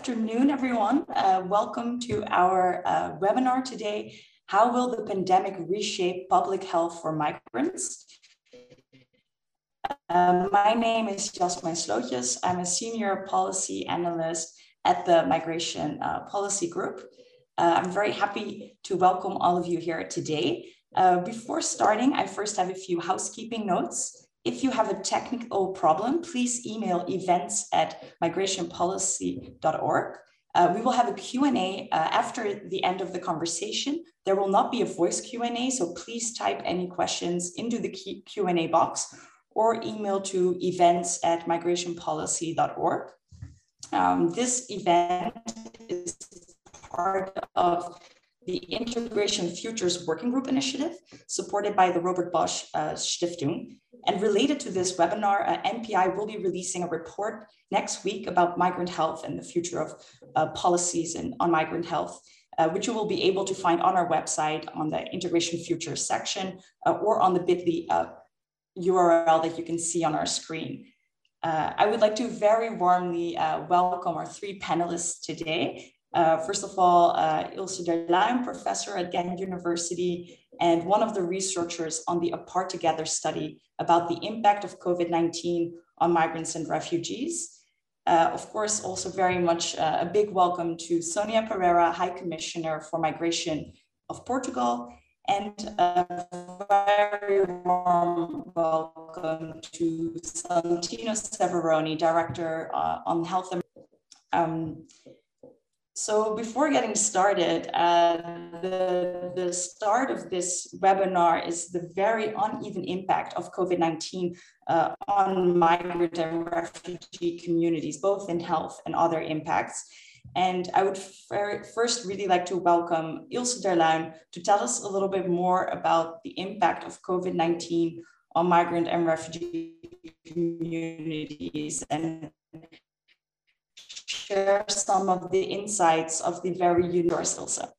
afternoon, everyone. Uh, welcome to our uh, webinar today, How Will the Pandemic Reshape Public Health for Migrants? Uh, my name is Jasmine Slootjes. I'm a senior policy analyst at the Migration uh, Policy Group. Uh, I'm very happy to welcome all of you here today. Before starting, I first have a few housekeeping notes. If you have a technical problem, please email events at migrationpolicy.org. Uh, we will have a Q&A uh, after the end of the conversation. There will not be a voice Q&A, so please type any questions into the Q&A box or email to events at migrationpolicy.org. Um, this event is part of the Integration Futures Working Group Initiative, supported by the Robert Bosch uh, Stiftung. And related to this webinar, uh, MPI will be releasing a report next week about migrant health and the future of uh, policies on migrant health, uh, which you will be able to find on our website on the Integration Futures section uh, or on the bit.ly URL uh, that you can see on our screen. Uh, I would like to very warmly welcome our three panelists today. first of all, Ilse Derluyn, professor at Ghent University and one of the researchers on the Apart Together study about the impact of COVID-19 on migrants and refugees. Uh, of course, also very much uh, a big welcome to Sonia Pereira, High Commissioner for Migration of Portugal, and a very warm welcome to Santino Severoni, Director uh, on Health and um, so before getting started, uh, the, the start of this webinar is the very uneven impact of COVID-19 uh, on migrant and refugee communities, both in health and other impacts. And I would first really like to welcome Ilse Derluyn to tell us a little bit more about the impact of COVID-19 on migrant and refugee communities and share some of the insights of the very universal self.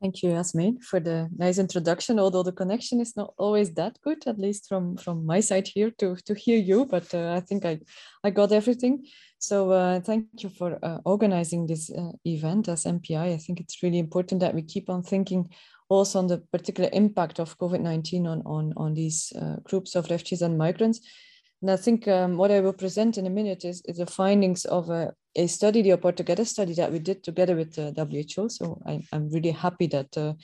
Thank you, Yasmin, for the nice introduction. Although the connection is not always that good, at least from from my side here to to hear you, but uh, I think I I got everything. So uh, thank you for uh, organizing this uh, event as MPI. I think it's really important that we keep on thinking also on the particular impact of COVID nineteen on on on these uh, groups of refugees and migrants and I think um, what I will present in a minute is, is the findings of a, a study, the Together study that we did together with the WHO. So I, am really happy that uh,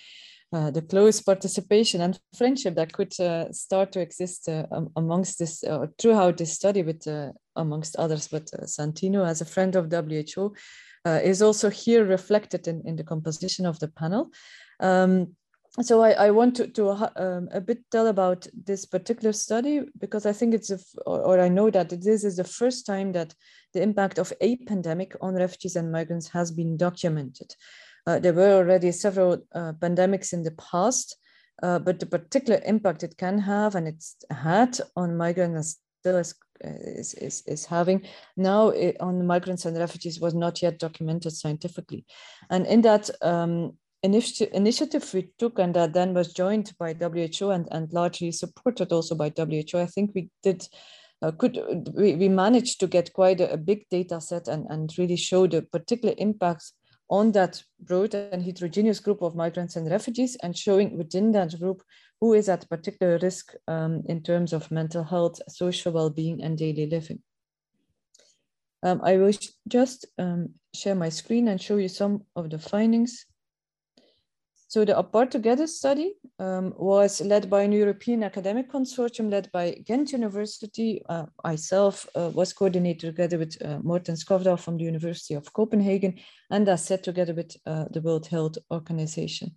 uh, the close participation and friendship that could uh, start to exist uh, amongst this, uh, throughout this study with, uh, amongst others, but Santino as a friend of WHO is also here reflected in, in the composition of the panel. Um, so I, I want to, to um, a bit tell about this particular study because I think it's a, or, or, I know that this is the first time that the impact of a pandemic on refugees and migrants has been documented. Uh, there were already several uh, pandemics in the past, uh, but the particular impact it can have and it's had on migrants still is, is, is, is having now it, on migrants and refugees was not yet documented scientifically. And in that um, initiative, initiative we took and that then was joined by WHO and, and largely supported also by WHO, I think we did uh, could we, we managed to get quite a, a, big data set and, and really show the particular impacts on that broad and heterogeneous group of migrants and refugees and showing within that group who is at particular risk um, in terms of mental health, social well-being and daily living. Um, I will just um, share my screen and show you some of the findings. So the Apart Together study um, was led by an European academic consortium led by Ghent University. Uh, myself uh, was coordinated together with uh, Morten Skovdal from the University of Copenhagen, and as said together with uh, the World Health Organization.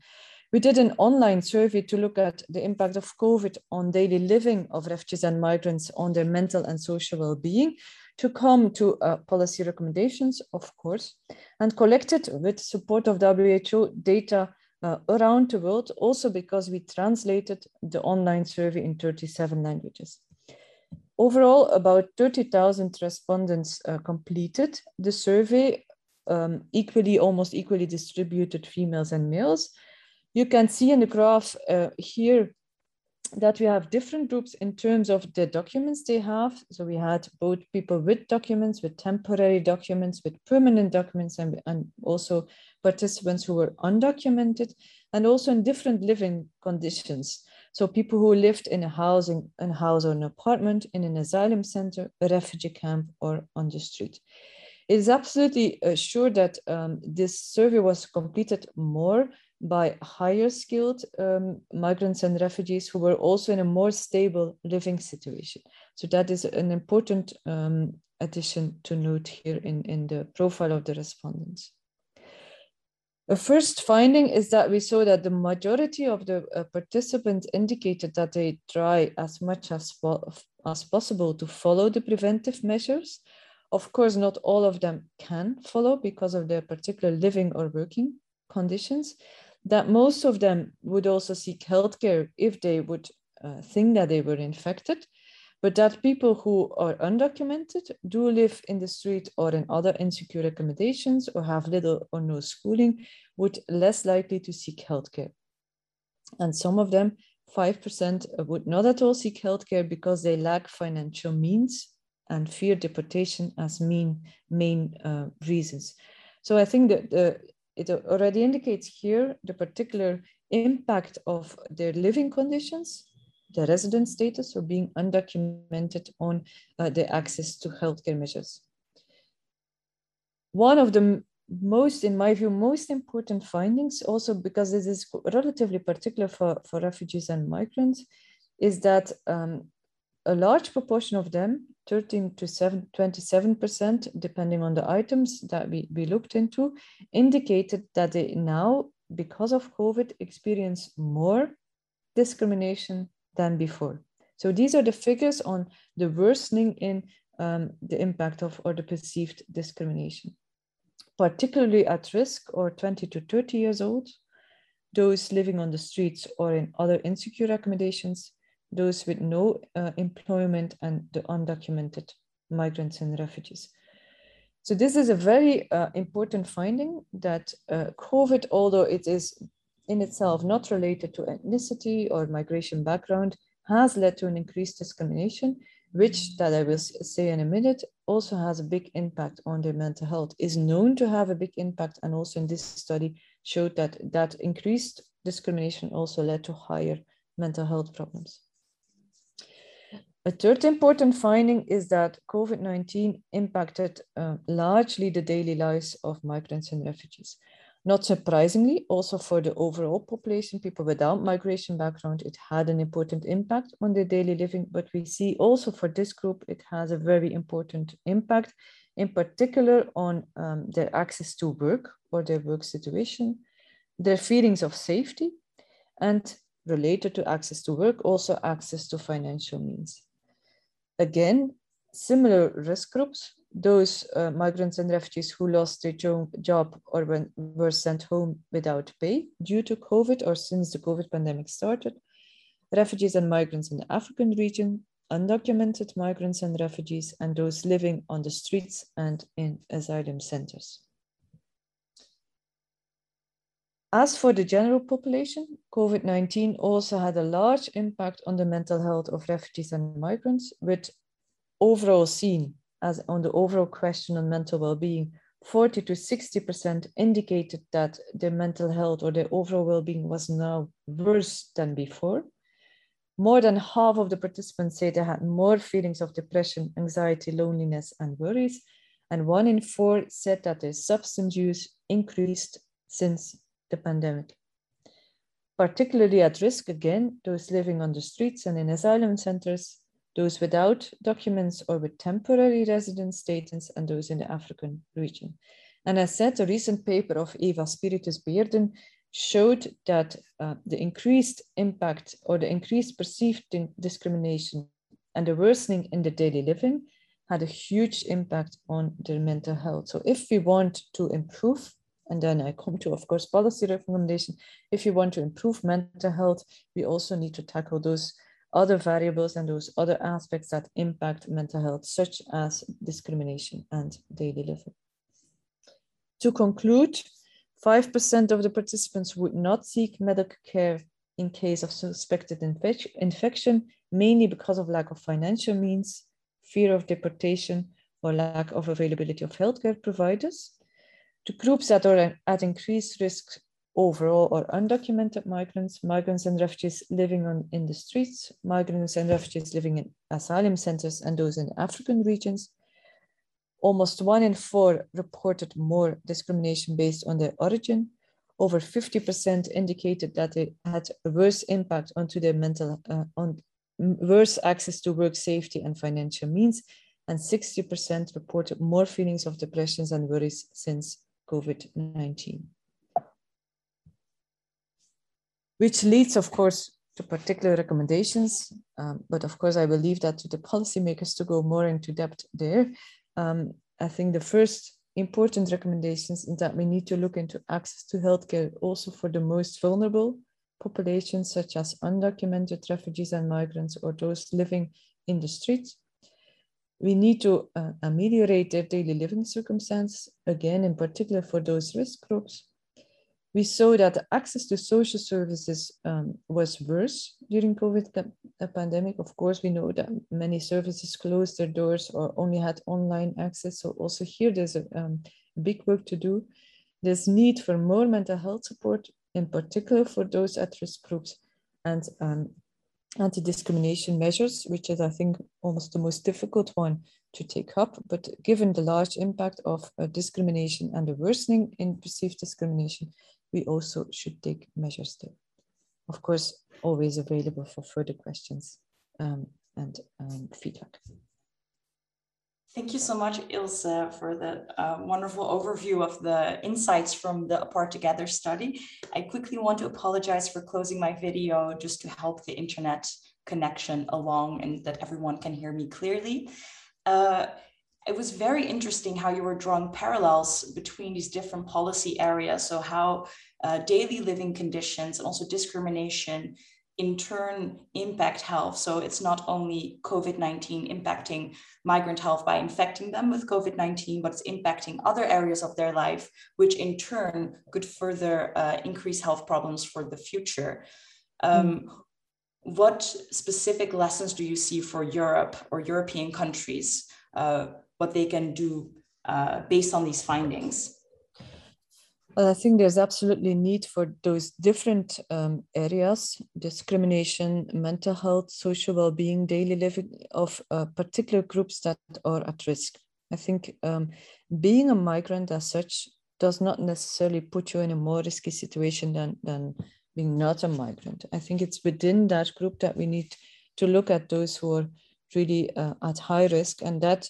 We did an online survey to look at the impact of COVID on daily living of refugees and migrants on their mental and social well-being to come to uh, policy recommendations, of course, and collected with support of WHO data uh, around the world, also because we translated the online survey in 37 languages. Overall, about 30,000 respondents uh, completed the survey, um, equally, almost equally distributed females and males. You can see in the graph uh, here that we have different groups in terms of the documents they have. So we had both people with documents, with temporary documents, with permanent documents, and, and also participants who were undocumented, and also in different living conditions. So people who lived in a housing, a house or an apartment, in an asylum center, a refugee camp, or on the street. It is absolutely sure that um, this survey was completed more by higher skilled um, migrants and refugees who were also in a more stable living situation. So that is an important um, addition to note here in, in the profile of the respondents. The first finding is that we saw that the majority of the uh, participants indicated that they try as much as, as possible to follow the preventive measures. Of course, not all of them can follow because of their particular living or working conditions that most of them would also seek healthcare if they would uh, think that they were infected, but that people who are undocumented do live in the street or in other insecure accommodations or have little or no schooling would less likely to seek healthcare. And some of them, 5% would not at all seek healthcare because they lack financial means and fear deportation as main, main uh, reasons. So I think that the it already indicates here the particular impact of their living conditions, the resident status, or being undocumented on uh, the access to healthcare measures. One of the most, in my view, most important findings, also because this is relatively particular for, for refugees and migrants, is that um, a large proportion of them 13 to 7, 27%, depending on the items that we, we looked into, indicated that they now, because of COVID, experience more discrimination than before. So these are the figures on the worsening in um, the impact of or the perceived discrimination. Particularly at risk or 20 to 30 years old, those living on the streets or in other insecure accommodations, those with no uh, employment and the undocumented migrants and refugees. So this is a very uh, important finding that uh, COVID, although it is in itself not related to ethnicity or migration background, has led to an increased discrimination, which that I will say in a minute, also has a big impact on their mental health, is known to have a big impact. And also in this study showed that that increased discrimination also led to higher mental health problems. A third important finding is that COVID-19 impacted uh, largely the daily lives of migrants and refugees. Not surprisingly, also for the overall population, people without migration background, it had an important impact on their daily living, but we see also for this group, it has a very important impact, in particular on um, their access to work or their work situation, their feelings of safety, and related to access to work, also access to financial means. Again, similar risk groups, those uh, migrants and refugees who lost their job or when, were sent home without pay due to COVID or since the COVID pandemic started, refugees and migrants in the African region, undocumented migrants and refugees, and those living on the streets and in asylum centers. As for the general population, COVID-19 also had a large impact on the mental health of refugees and migrants, with overall seen as on the overall question on mental well-being, 40 to 60% indicated that their mental health or their overall well-being was now worse than before. More than half of the participants say they had more feelings of depression, anxiety, loneliness, and worries. And one in four said that their substance use increased since the pandemic. Particularly at risk, again, those living on the streets and in asylum centers, those without documents or with temporary residence status, and those in the African region. And as said, a recent paper of Eva Spiritus Beerden showed that uh, the increased impact or the increased perceived discrimination and the worsening in the daily living had a huge impact on their mental health. So if we want to improve and then I come to, of course, policy recommendation. If you want to improve mental health, we also need to tackle those other variables and those other aspects that impact mental health, such as discrimination and daily living. To conclude, 5% of the participants would not seek medical care in case of suspected infec infection, mainly because of lack of financial means, fear of deportation, or lack of availability of healthcare providers. To groups that are at increased risk overall or undocumented migrants, migrants and refugees living on, in the streets, migrants and refugees living in asylum centers, and those in African regions. Almost one in four reported more discrimination based on their origin, over 50% indicated that they had a worse impact onto their mental, uh, on worse access to work safety and financial means, and 60% reported more feelings of depressions and worries since COVID-19. Which leads, of course, to particular recommendations, um, but of course I will leave that to the policymakers to go more into depth there. Um, I think the first important recommendations is that we need to look into access to healthcare also for the most vulnerable populations such as undocumented refugees and migrants or those living in the streets. We need to uh, ameliorate their daily living circumstances, again, in particular for those risk groups we saw that access to social services um, was worse during COVID pandemic. Of course, we know that many services closed their doors or only had online access. So also here, there's a um, big work to do. There's need for more mental health support, in particular for those at-risk groups and um, anti-discrimination measures, which is, I think, almost the most difficult one to take up. But given the large impact of uh, discrimination and the worsening in perceived discrimination, we also should take measures there. Of course, always available for further questions um, and um, feedback. Thank you so much, Ilse, for the uh, wonderful overview of the insights from the Apart Together study. I quickly want to apologize for closing my video just to help the internet connection along and that everyone can hear me clearly. Uh, it was very interesting how you were drawing parallels between these different policy areas. So how uh, daily living conditions and also discrimination in turn impact health. So it's not only COVID-19 impacting migrant health by infecting them with COVID-19, but it's impacting other areas of their life, which in turn could further uh, increase health problems for the future. Um, mm. What specific lessons do you see for Europe or European countries uh, what they can do uh, based on these findings? I think there's absolutely need for those different um, areas, discrimination, mental health, social well-being, daily living of uh, particular groups that are at risk. I think um, being a migrant as such does not necessarily put you in a more risky situation than, than being not a migrant. I think it's within that group that we need to look at those who are really uh, at high risk and that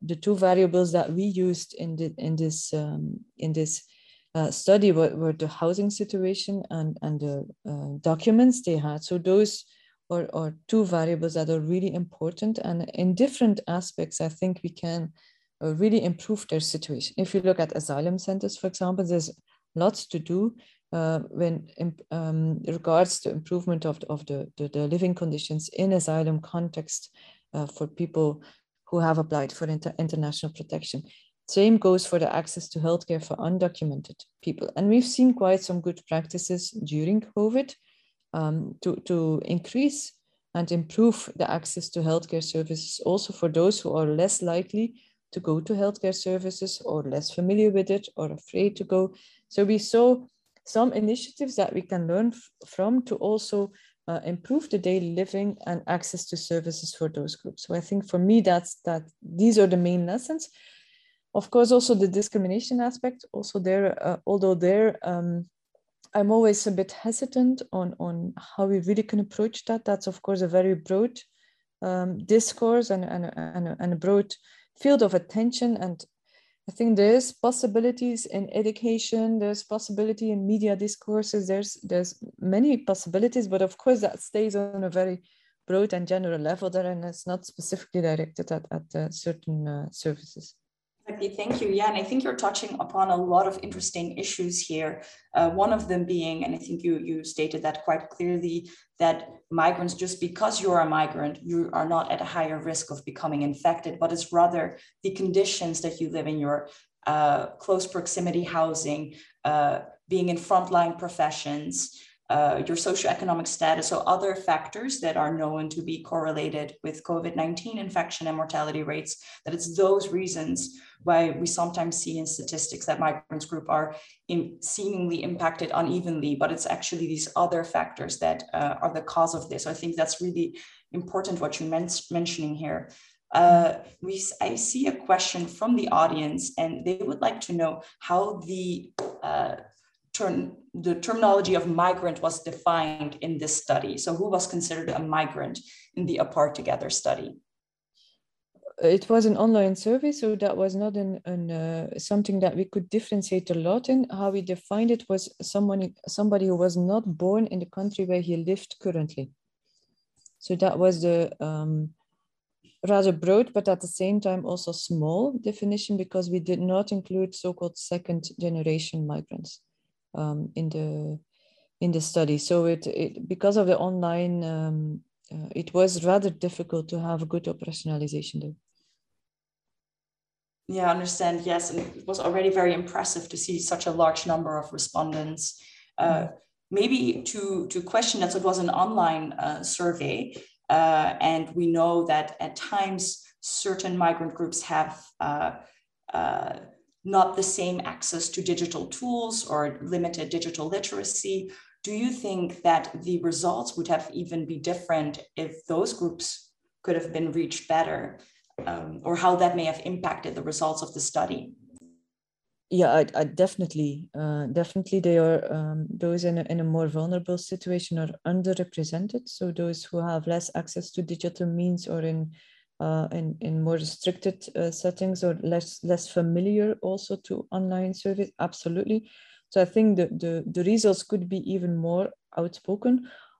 the two variables that we used in the in this um, in this uh, study were, were the housing situation and and the uh, documents they had. So those are, are two variables that are really important, and in different aspects, I think we can uh, really improve their situation. If you look at asylum centers, for example, there's lots to do uh, when in um, regards to improvement of, the, of the, the, the living conditions in asylum context uh, for people who have applied for inter international protection. Same goes for the access to healthcare for undocumented people. And we've seen quite some good practices during COVID um, to, to increase and improve the access to healthcare services also for those who are less likely to go to healthcare services or less familiar with it or afraid to go. So we saw some initiatives that we can learn from to also uh, improve the daily living and access to services for those groups. So I think for me, that's that these are the main lessons. Of course, also the discrimination aspect, also there, uh, although there, um, I'm always a bit hesitant on, on how we really can approach that. That's of course a very broad um, discourse and, and, and, and a broad field of attention. And I think there's possibilities in education, there's possibility in media discourses, there's there's many possibilities, but of course that stays on a very broad and general level there and it's not specifically directed at, at uh, certain uh, services. Exactly. Thank you. Yeah, and I think you're touching upon a lot of interesting issues here. Uh, one of them being, and I think you you stated that quite clearly, that migrants, just because you're a migrant, you are not at a higher risk of becoming infected, but it's rather the conditions that you live in, your uh, close proximity housing, uh, being in frontline professions, uh, your socioeconomic status, so other factors that are known to be correlated with COVID 19 infection and mortality rates, that it's those reasons why we sometimes see in statistics that migrants group are in seemingly impacted unevenly, but it's actually these other factors that uh, are the cause of this. So I think that's really important what you're men- mentioning here. Uh, we, I see a question from the audience, and they would like to know how the uh, the terminology of migrant was defined in this study. So, who was considered a migrant in the Apart Together study? It was an online survey, so that was not an, an uh, something that we could differentiate a lot in. How we defined it was someone somebody who was not born in the country where he lived currently. So that was the um, rather broad, but at the same time also small definition because we did not include so-called second generation migrants um, in the in the study. So it, it because of the online, um, uh, it was rather difficult to have a good operationalization there. Yeah, I understand. Yes, and it was already very impressive to see such a large number of respondents. Uh, mm. Maybe to to question that, so it was an online uh, survey, uh, and we know that at times certain migrant groups have uh, uh, not the same access to digital tools or limited digital literacy. Do you think that the results would have even be different if those groups could have been reached better, um, or how that may have impacted the results of the study? Yeah, I, I definitely, uh, definitely, they are um, those in a, in a more vulnerable situation are underrepresented. So those who have less access to digital means or in uh, in, in more restricted uh, settings or less less familiar also to online service? Absolutely. So i think the, the, the results could be even more outspoken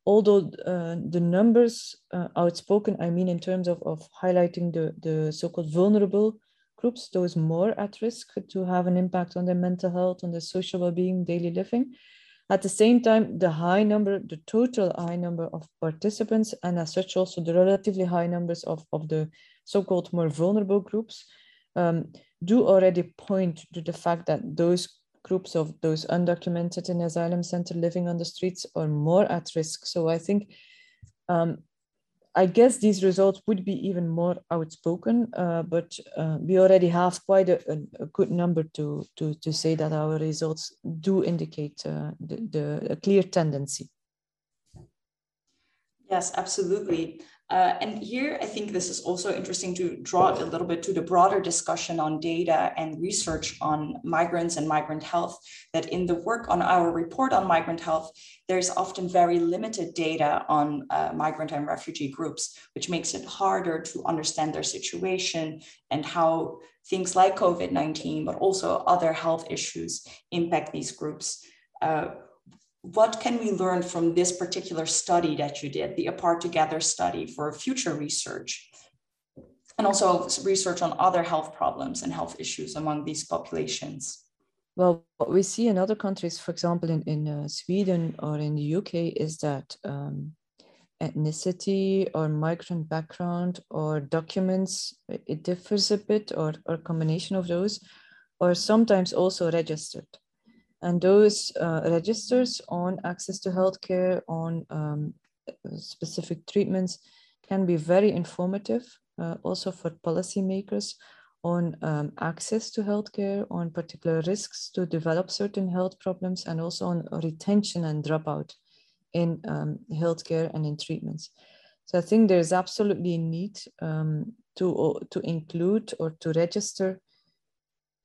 although uh, the numbers uh, outspoken i mean in terms of, of highlighting the, the so-called vulnerable groups those more at risk to have an impact on their mental health on their social well-being daily living at the same time, the high number, the total high number of participants, and as such also the relatively high numbers of, of the so-called more vulnerable groups, um, do already point to the fact that those groups of those undocumented in asylum center living on the streets are more at risk. So I think um, I guess these results would be even more outspoken, uh, but uh, we already have quite a, a, good number to, to, to say that our results do indicate uh, the, the, clear tendency. Yes, absolutely. Uh, and here, I think this is also interesting to draw a little bit to the broader discussion on data and research on migrants and migrant health. That in the work on our report on migrant health, there's often very limited data on uh, migrant and refugee groups, which makes it harder to understand their situation and how things like COVID 19, but also other health issues impact these groups. Uh, what can we learn from this particular study that you did, the Apart Together study for future research? And also research on other health problems and health issues among these populations. Well, what we see in other countries, for example, in, in uh, Sweden or in the UK, is that um, ethnicity or migrant background or documents, it differs a bit or, or combination of those, or sometimes also registered. And those uh, registers on access to healthcare, on um, specific treatments, can be very informative, uh, also for policymakers on um, access to healthcare, on particular risks to develop certain health problems, and also on retention and dropout in um, healthcare and in treatments. So I think there's absolutely a need um, to, to include or to register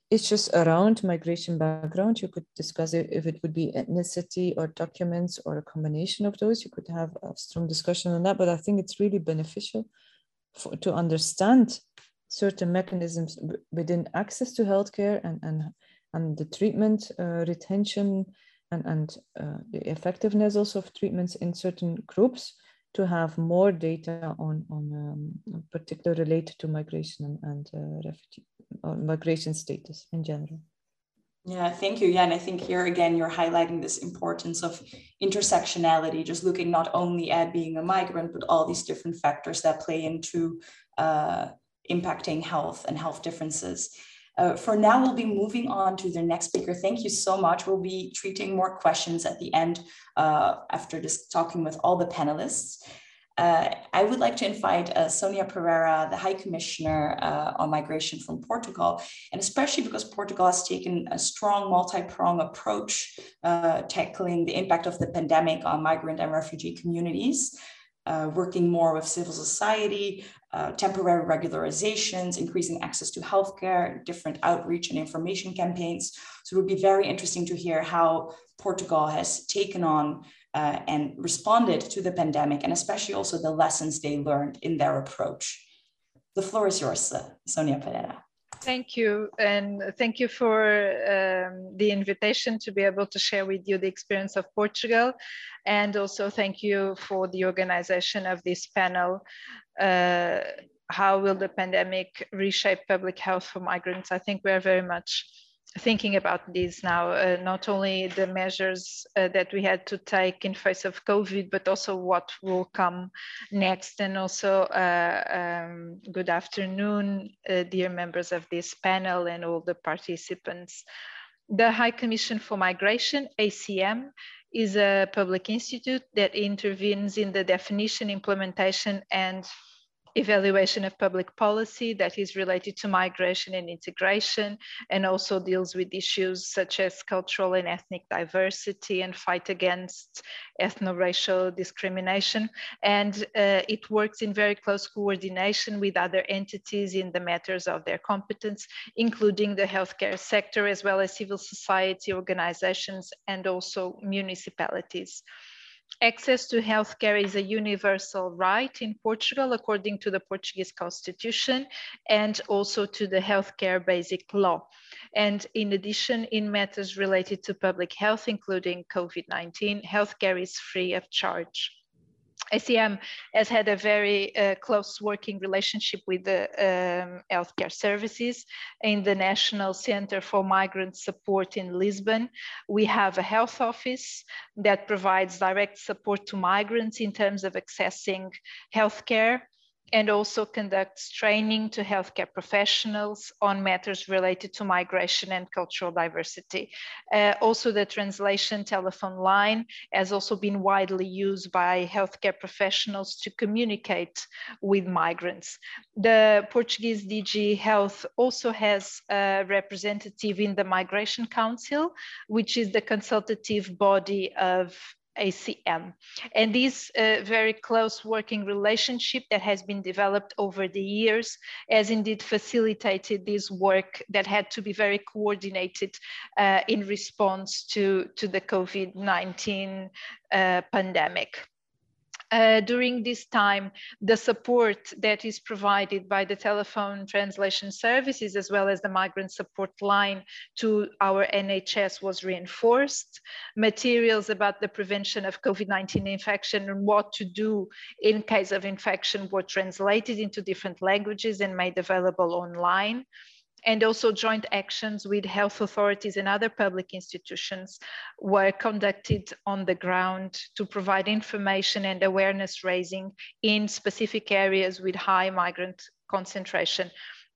issues around migration background. You could discuss it if it would be ethnicity or documents or a combination of those. You could have a strong discussion on that, but I think it's really beneficial for, to understand certain mechanisms within access to healthcare and, and, and the treatment uh, retention and, and uh, the effectiveness also of treatments in certain groups to have more data on, on um, particular related to migration and, uh, refugee or migration status in general. Yeah, thank you. Yeah, and I think here again, you're highlighting this importance of intersectionality, just looking not only at being a migrant, but all these different factors that play into uh, impacting health and health differences. Uh, for now, we'll be moving on to the next speaker. Thank you so much. We'll be treating more questions at the end uh, after just talking with all the panelists. Uh, I would like to invite uh, Sonia Pereira, the High Commissioner uh, on Migration from Portugal, and especially because Portugal has taken a strong multi-pronged approach uh, tackling the impact of the pandemic on migrant and refugee communities, uh, working more with civil society, uh, temporary regularizations, increasing access to healthcare, different outreach and information campaigns. So it would be very interesting to hear how Portugal has taken on uh, and responded to the pandemic, and especially also the lessons they learned in their approach. The floor is yours, Sonia Pereira. Thank you, and thank you for um, the invitation to be able to share with you the experience of Portugal, and also thank you for the organization of this panel. Uh, how will the pandemic reshape public health for migrants? I think we're very much thinking about this now, uh, not only the measures uh, that we had to take in face of COVID, but also what will come next. And also, uh, um, good afternoon, uh, dear members of this panel and all the participants. The High Commission for Migration, ACM, is a public institute that intervenes in the definition, implementation, and evaluation of public policy that is related to migration and integration and also deals with issues such as cultural and ethnic diversity and fight against ethno-racial discrimination. And uh, it works in very close coordination with other entities in the matters of their competence, including the healthcare sector, as well as civil society organizations and also municipalities. Access to healthcare is a universal right in Portugal, according to the Portuguese constitution, and also to the healthcare basic law. And in addition, in matters related to public health, including COVID-19, healthcare is free of charge. HCM has had a very uh, close working relationship with the um, healthcare services in the National Center for Migrant Support in Lisbon. We have a health office that provides direct support to migrants in terms of accessing healthcare and also conducts training to healthcare professionals on matters related to migration and cultural diversity. Uh, also, the translation telephone line has also been widely used by healthcare professionals to communicate with migrants. The Portuguese DG Health also has a representative in the Migration Council, which is the consultative body of HCM. And this uh, very close working relationship that has been developed over the years has indeed facilitated this work that had to be very coordinated uh, in response to, to the COVID-19 uh, pandemic. Uh, during this time, the support that is provided by the telephone translation services as well as the migrant support line to our NHS was reinforced. Materials about the prevention of COVID-19 infection and what to do in case of infection were translated into different languages and made available online and also joint actions with health authorities and other public institutions were conducted on the ground to provide information and awareness raising in specific areas with high migrant concentration.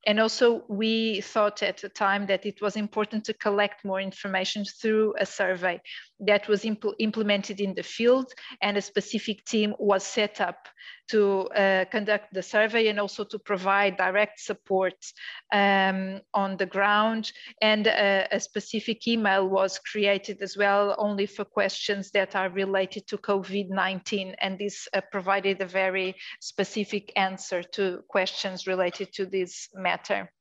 And also we thought at the time that it was important to collect more information through a survey that was impl implemented in the field and a specific team was set up to uh, conduct the survey and also to provide direct support um, on the ground and uh, a specific email was created as well only for questions that are related to COVID-19 and this uh, provided a very specific answer to questions related to this matter.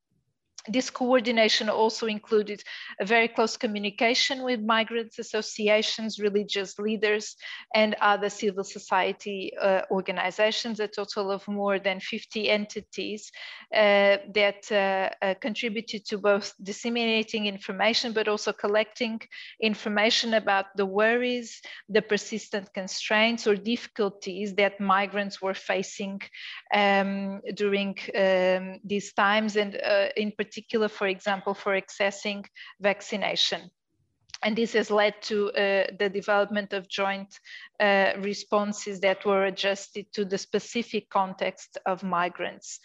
This coordination also included a very close communication with migrants associations, religious leaders, and other civil society uh, organizations, a total of more than 50 entities uh, that uh, uh, contributed to both disseminating information, but also collecting information about the worries, the persistent constraints or difficulties that migrants were facing um, during um, these times, and uh, in particular particular, for example, for accessing vaccination. and this has led to uh, the development of joint uh, responses that were adjusted to the specific context of migrants.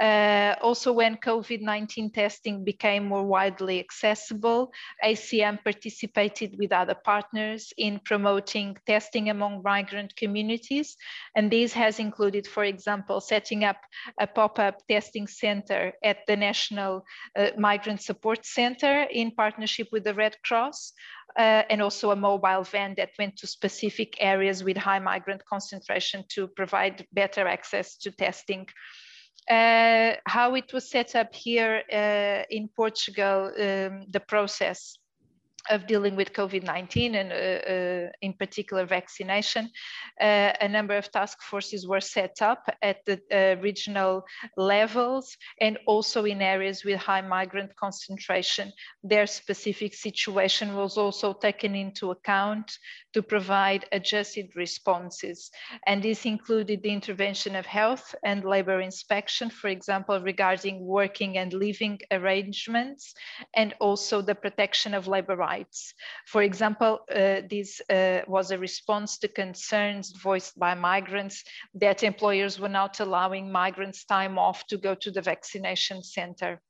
Uh, also, when COVID-19 testing became more widely accessible, ACM participated with other partners in promoting testing among migrant communities. And this has included, for example, setting up a pop-up testing center at the National uh, Migrant Support Center in partnership with the Red Cross, uh, and also a mobile van that went to specific areas with high migrant concentration to provide better access to testing. Uh, how it was set up here uh, in Portugal, um, the process of dealing with COVID-19 and uh, uh, in particular vaccination, uh, a number of task forces were set up at the uh, regional levels and also in areas with high migrant concentration. Their specific situation was also taken into account to provide adjusted responses. And this included the intervention of health and labor inspection, for example, regarding working and living arrangements, and also the protection of labor rights. For example, uh, this uh, was a response to concerns voiced by migrants that employers were not allowing migrants time off to go to the vaccination center.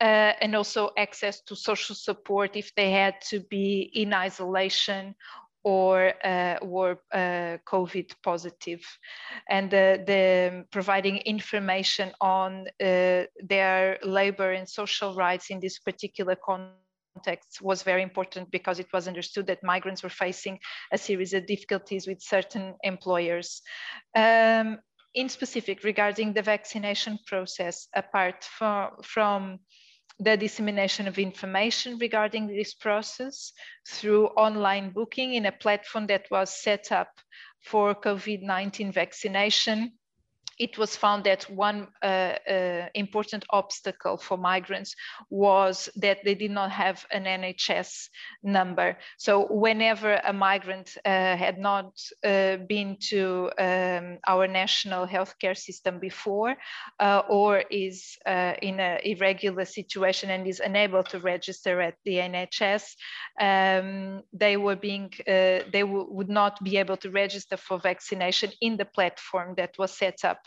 Uh, and also access to social support if they had to be in isolation or uh, were uh, COVID positive, and the, the providing information on uh, their labor and social rights in this particular context was very important because it was understood that migrants were facing a series of difficulties with certain employers. Um, in specific, regarding the vaccination process, apart from, from the dissemination of information regarding this process through online booking in a platform that was set up for COVID-19 vaccination it was found that one uh, uh, important obstacle for migrants was that they did not have an NHS number. So whenever a migrant uh, had not uh, been to um, our national healthcare system before uh, or is uh, in an irregular situation and is unable to register at the NHS, um, they were being, they would not be able to register for vaccination in the platform that was set up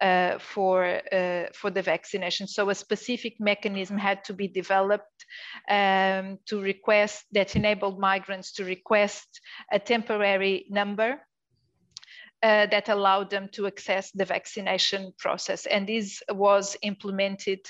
uh, for, uh, for the vaccination. So a specific mechanism had to be developed um, to request that enabled migrants to request a temporary number uh, that allowed them to access the vaccination process. And this was implemented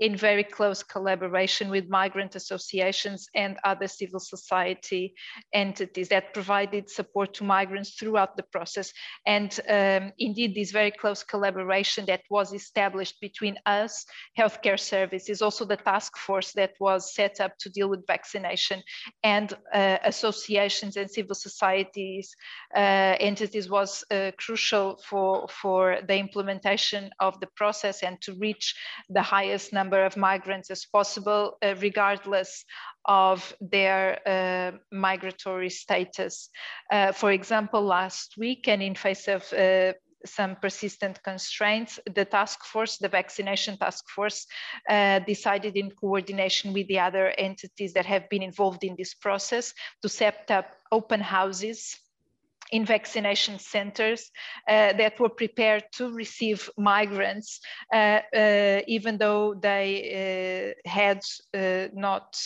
in very close collaboration with migrant associations and other civil society entities that provided support to migrants throughout the process. And um, indeed, this very close collaboration that was established between us, healthcare services, also the task force that was set up to deal with vaccination and uh, associations and civil societies uh, entities was uh, crucial for, for the implementation of the process and to reach the highest number of migrants as possible, uh, regardless of their uh, migratory status. Uh, for example, last week and in face of uh, some persistent constraints, the task force, the vaccination task force, uh, decided in coordination with the other entities that have been involved in this process to set up open houses in vaccination centers uh, that were prepared to receive migrants, uh, uh, even though they uh, had uh, not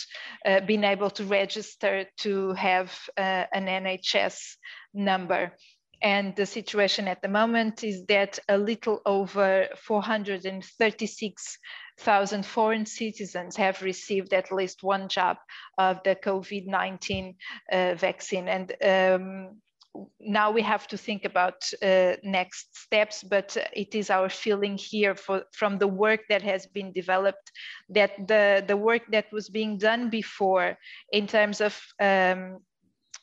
uh, been able to register to have an NHS number. And the situation at the moment is that a little over 436,000 foreign citizens have received at least one jab of the COVID-19 vaccine. And um, now we have to think about uh, next steps, but it is our feeling here for, from the work that has been developed that the, the work that was being done before in terms of um,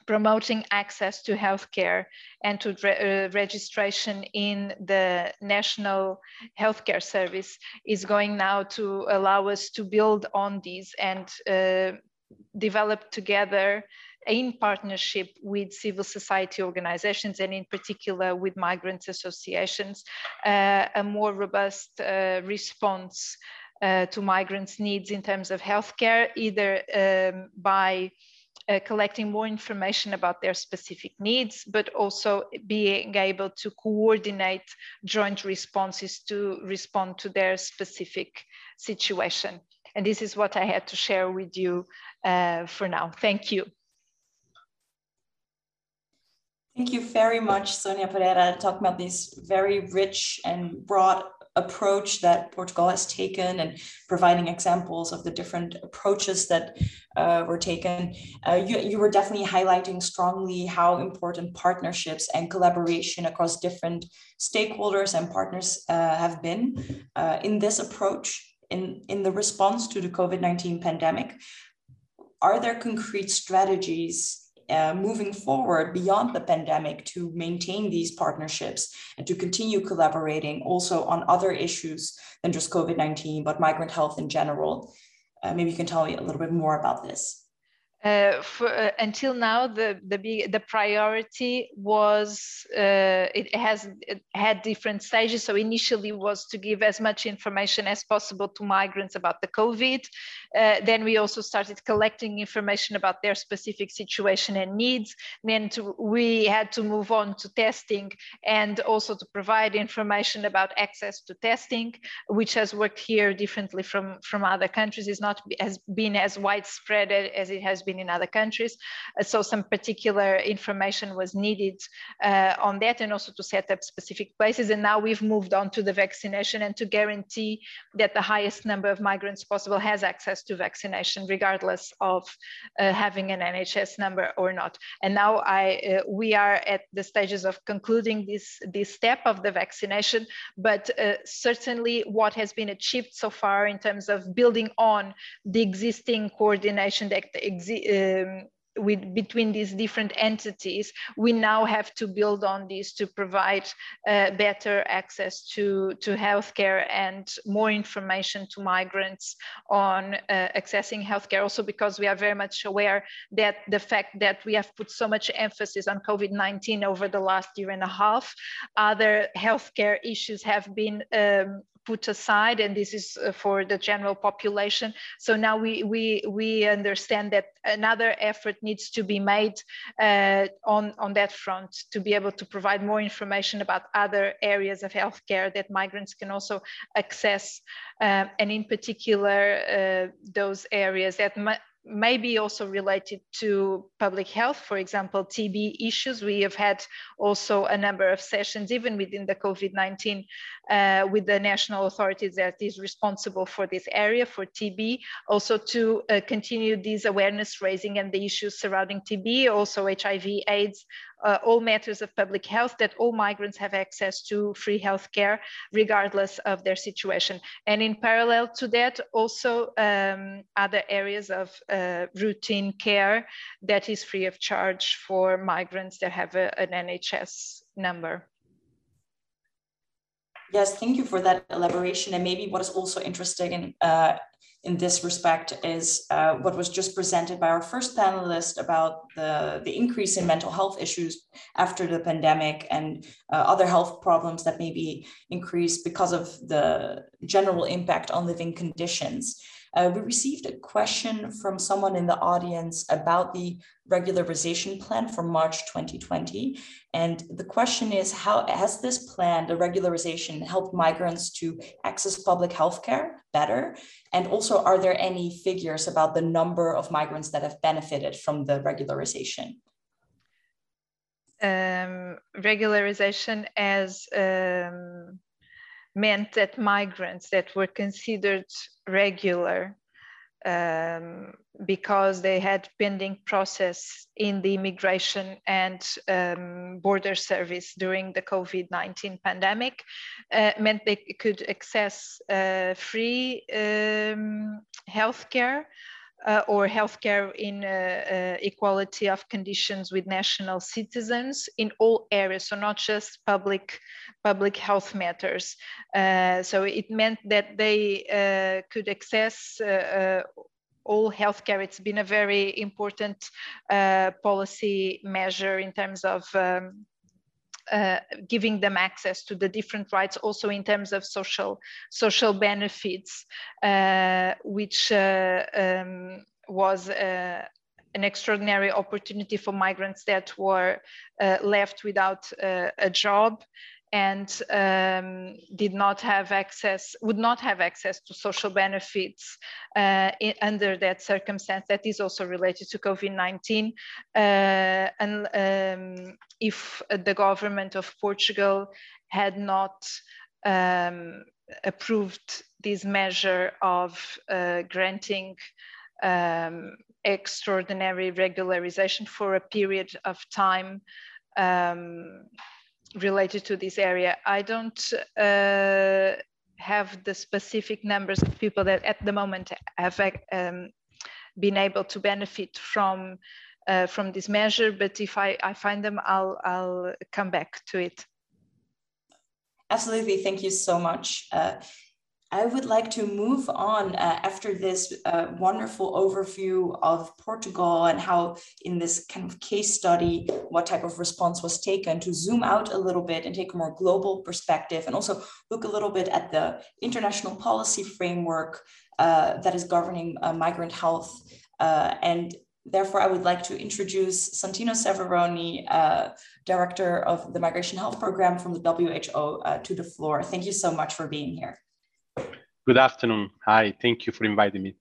promoting access to healthcare and to re uh, registration in the national healthcare service is going now to allow us to build on these and uh, develop together in partnership with civil society organizations and in particular with migrants associations, uh, a more robust uh, response uh, to migrants' needs in terms of healthcare, either um, by uh, collecting more information about their specific needs, but also being able to coordinate joint responses to respond to their specific situation. And this is what I had to share with you uh, for now. Thank you. Thank you very much, Sonia Pereira, talking about this very rich and broad approach that Portugal has taken and providing examples of the different approaches that uh, were taken. Uh, you, you were definitely highlighting strongly how important partnerships and collaboration across different stakeholders and partners uh, have been uh, in this approach in, in the response to the COVID-19 pandemic. Are there concrete strategies uh, moving forward beyond the pandemic to maintain these partnerships and to continue collaborating also on other issues than just COVID 19, but migrant health in general. Uh, maybe you can tell me a little bit more about this. Uh, for, uh, until now, the the big, the priority was uh, it has it had different stages. So initially was to give as much information as possible to migrants about the COVID. Uh, then we also started collecting information about their specific situation and needs. Then to, we had to move on to testing and also to provide information about access to testing, which has worked here differently from from other countries. Is not has been as widespread as it has been in other countries. Uh, so some particular information was needed uh, on that and also to set up specific places. And now we've moved on to the vaccination and to guarantee that the highest number of migrants possible has access to vaccination, regardless of uh, having an NHS number or not. And now I, we are at the stages of concluding this, this step of the vaccination, but uh, certainly what has been achieved so far in terms of building on the existing coordination that exi um, with between these different entities, we now have to build on this to provide uh, better access to, to healthcare and more information to migrants on uh, accessing healthcare. Also because we are very much aware that the fact that we have put so much emphasis on COVID-19 over the last year and a half, other healthcare issues have been um, put aside and this is uh, for the general population. So now we we we understand that another effort needs to be made uh, on on that front to be able to provide more information about other areas of healthcare that migrants can also access um, and in particular uh, those areas that may be also related to public health, for example, TB issues. We have had also a number of sessions, even within the COVID-19, uh, with the national authorities that is responsible for this area, for TB, also to uh, continue this awareness raising and the issues surrounding TB, also HIV, AIDS, uh, all matters of public health, that all migrants have access to free healthcare, regardless of their situation. And in parallel to that, also um, other areas of uh, routine care that is free of charge for migrants that have a, an NHS number. Yes, thank you for that elaboration. And maybe what is also interesting in, uh, in this respect is uh, what was just presented by our first panelist about the, the increase in mental health issues after the pandemic and uh, other health problems that may be increased because of the general impact on living conditions. Uh, we received a question from someone in the audience about the regularization plan for March 2020. And the question is, how has this plan, the regularization, helped migrants to access public health care better? And also, are there any figures about the number of migrants that have benefited from the regularization? Um, regularization as um, meant that migrants that were considered regular um, because they had pending process in the immigration and um, border service during the COVID-19 pandemic uh, meant they could access uh, free um, healthcare uh, or healthcare in uh, uh, equality of conditions with national citizens in all areas, so not just public public health matters. Uh, so it meant that they uh, could access uh, all healthcare. It's been a very important policy measure in terms of um, uh, giving them access to the different rights, also in terms of social social benefits, uh, which uh, um, was uh, an extraordinary opportunity for migrants that were left without a job and um, did not have access, would not have access to social benefits uh, in, under that circumstance that is also related to COVID-19. Uh, and um, if the government of Portugal had not um, approved this measure of uh, granting um, extraordinary regularization for a period of time um, related to this area. I don't uh, have the specific numbers of people that at the moment have um, been able to benefit from uh, from this measure, but if I, I find them, I'll, I'll come back to it. Absolutely, thank you so much. Uh, I would like to move on uh, after this uh, wonderful overview of Portugal and how, in this kind of case study, what type of response was taken to zoom out a little bit and take a more global perspective and also look a little bit at the international policy framework uh, that is governing uh, migrant health. Uh, and therefore, I would like to introduce Santino Severoni, uh, Director of the Migration Health Program from the WHO, to the floor. Thank you so much for being here. Good afternoon. Hi, thank you for inviting me.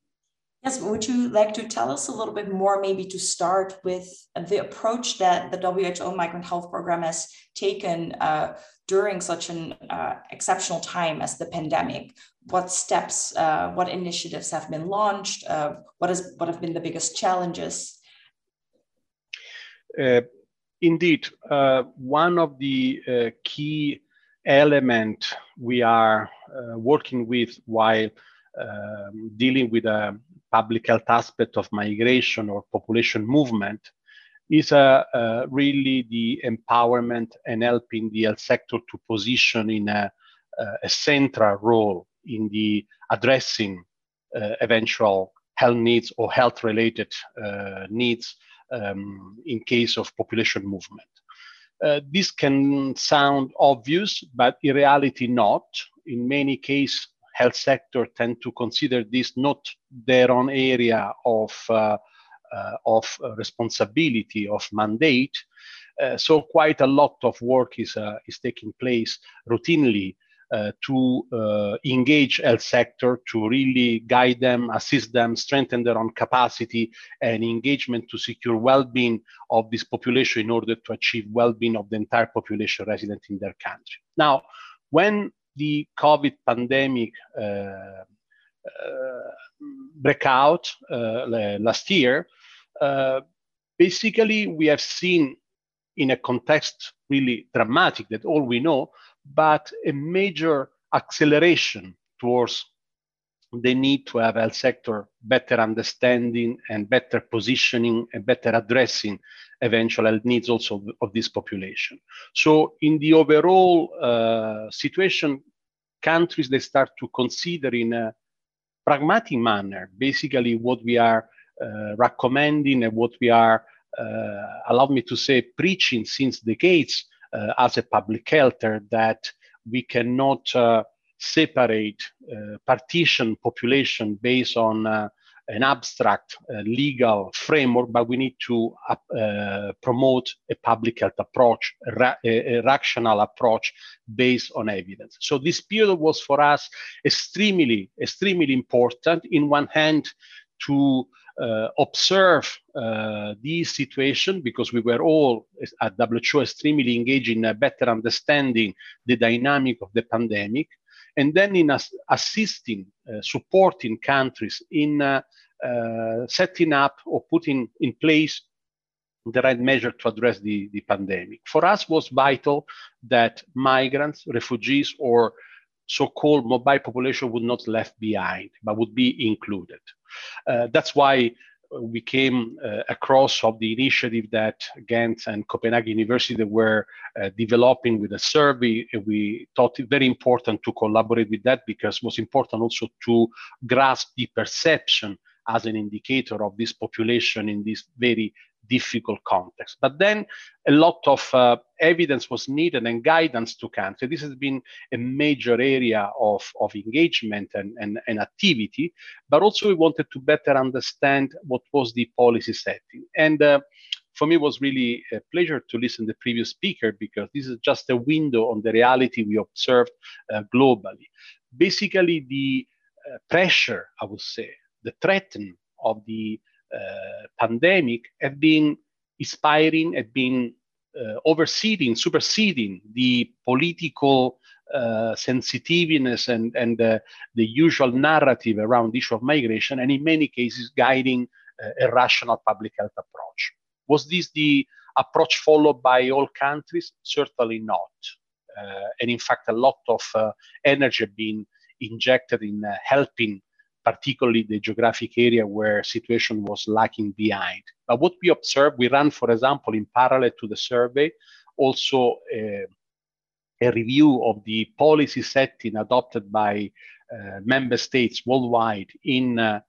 Yes, would you like to tell us a little bit more, maybe to start with the approach that the WHO Migrant Health Program has taken uh, during such an uh, exceptional time as the pandemic? What steps, uh, what initiatives have been launched? Uh, what, is, what have been the biggest challenges? Uh, indeed, uh, one of the key element we are uh, working with while um, dealing with a public health aspect of migration or population movement is uh, uh, really the empowerment and helping the health sector to position in a, a central role in the addressing uh, eventual health needs or health related uh, needs um, in case of population movement. Uh, this can sound obvious, but in reality not. In many cases, health sector tend to consider this not their own area of, uh, uh, of responsibility, of mandate. Uh, so quite a lot of work is, uh, is taking place routinely to uh, engage health sector to really guide them, assist them, strengthen their own capacity and engagement to secure well-being of this population in order to achieve well-being of the entire population resident in their country. Now, when the COVID pandemic uh, uh break out uh, last year, uh, basically we have seen in a context really dramatic that all we know but a major acceleration towards the need to have health sector better understanding and better positioning and better addressing eventual health needs also of this population. So in the overall uh, situation, countries they start to consider in a pragmatic manner, basically what we are uh, recommending and what we are, uh, allow me to say, preaching since decades as a public healther that we cannot uh, separate uh, partition population based on an abstract uh, legal framework, but we need to uh, promote a public health approach, a, ra- a, rational approach based on evidence. So this period was for us extremely, extremely important. In one hand, to uh, observe uh, this situation because we were all at WHO extremely engaged in a better understanding the dynamic of the pandemic, and then in as assisting, uh, supporting countries in uh, uh, setting up or putting in place the right measure to address the, the pandemic. For us was vital that migrants, refugees, or so-called mobile population would not left behind, but would be included. Uh, that's why we came uh, across of the initiative that Ghent and Copenhagen University were uh, developing with a survey. We thought it very important to collaborate with that because it was important also to grasp the perception as an indicator of this population in this very difficult context. But then a lot of uh, evidence was needed and guidance to countries. This has been a major area of, of engagement and, and, and activity, but also we wanted to better understand what was the policy setting. And uh, for me, it was really a pleasure to listen to the previous speaker because this is just a window on the reality we observed uh, globally. Basically, the uh, pressure, I would say, the threat of the pandemic have been inspiring, have been uh, overseeding, superseding the political uh, sensitiveness and, and uh, the usual narrative around the issue of migration, and in many cases guiding uh, a rational public health approach. Was this the approach followed by all countries? Certainly not. Uh, and in fact, a lot of energy being injected in helping particularly the geographic area where situation was lacking behind. But what we observed, we ran, for example, in parallel to the survey, also a, a review of the policy setting adopted by uh, member states worldwide in uh,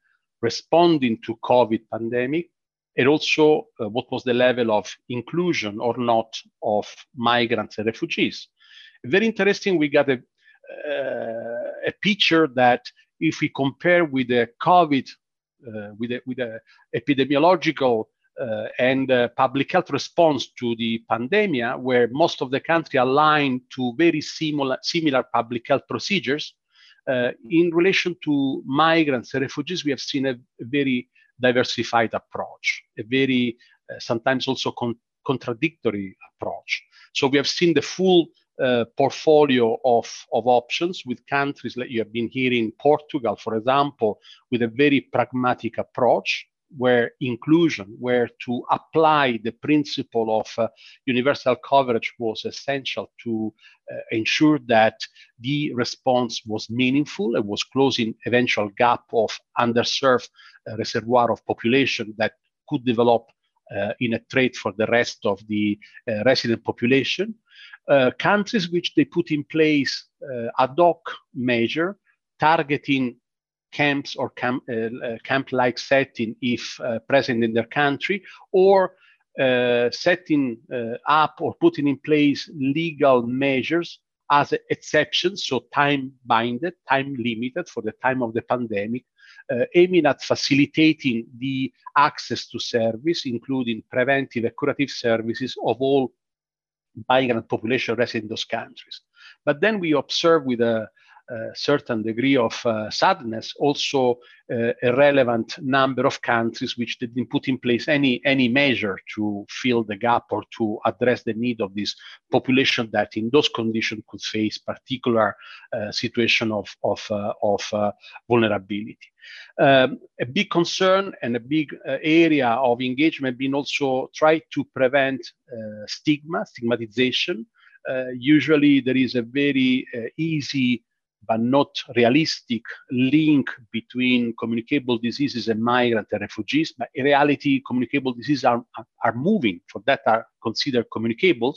responding to COVID pandemic, and also uh, what was the level of inclusion or not of migrants and refugees. Very interesting, we got a, uh, a picture that if we compare with the COVID, uh, with the, with the epidemiological uh, and uh, public health response to the pandemic, where most of the country aligned to very similar, similar public health procedures, uh, in relation to migrants and refugees, we have seen a, very diversified approach, a very uh, sometimes also con contradictory approach. So we have seen the full portfolio of, of options with countries like you have been hearing Portugal, for example, with a very pragmatic approach where inclusion, where to apply the principle of uh, universal coverage was essential to uh, ensure that the response was meaningful and was closing eventual gap of underserved uh, reservoir of population that could develop uh, in a trade for the rest of the uh, resident population. Uh, countries which they put in place uh, ad hoc measure targeting camps or camp, uh, uh camp-like setting if uh, present in their country, or setting up or putting in place legal measures as exceptions, so time binded, time limited for the time of the pandemic, uh, aiming at facilitating the access to service, including preventive and curative services of all migrant population resident in those countries. But then we observe with a, a certain degree of uh, sadness also uh, a relevant number of countries which didn't put in place any, any measure to fill the gap or to address the need of this population that in those conditions could face particular uh, situation of, of, of vulnerability. Um, a big concern and a big uh, area of engagement being also try to prevent uh, stigma, stigmatization. Uh, usually there is a very easy but not realistic link between communicable diseases and migrant and refugees. But in reality, communicable diseases are, are moving, for that are considered communicables.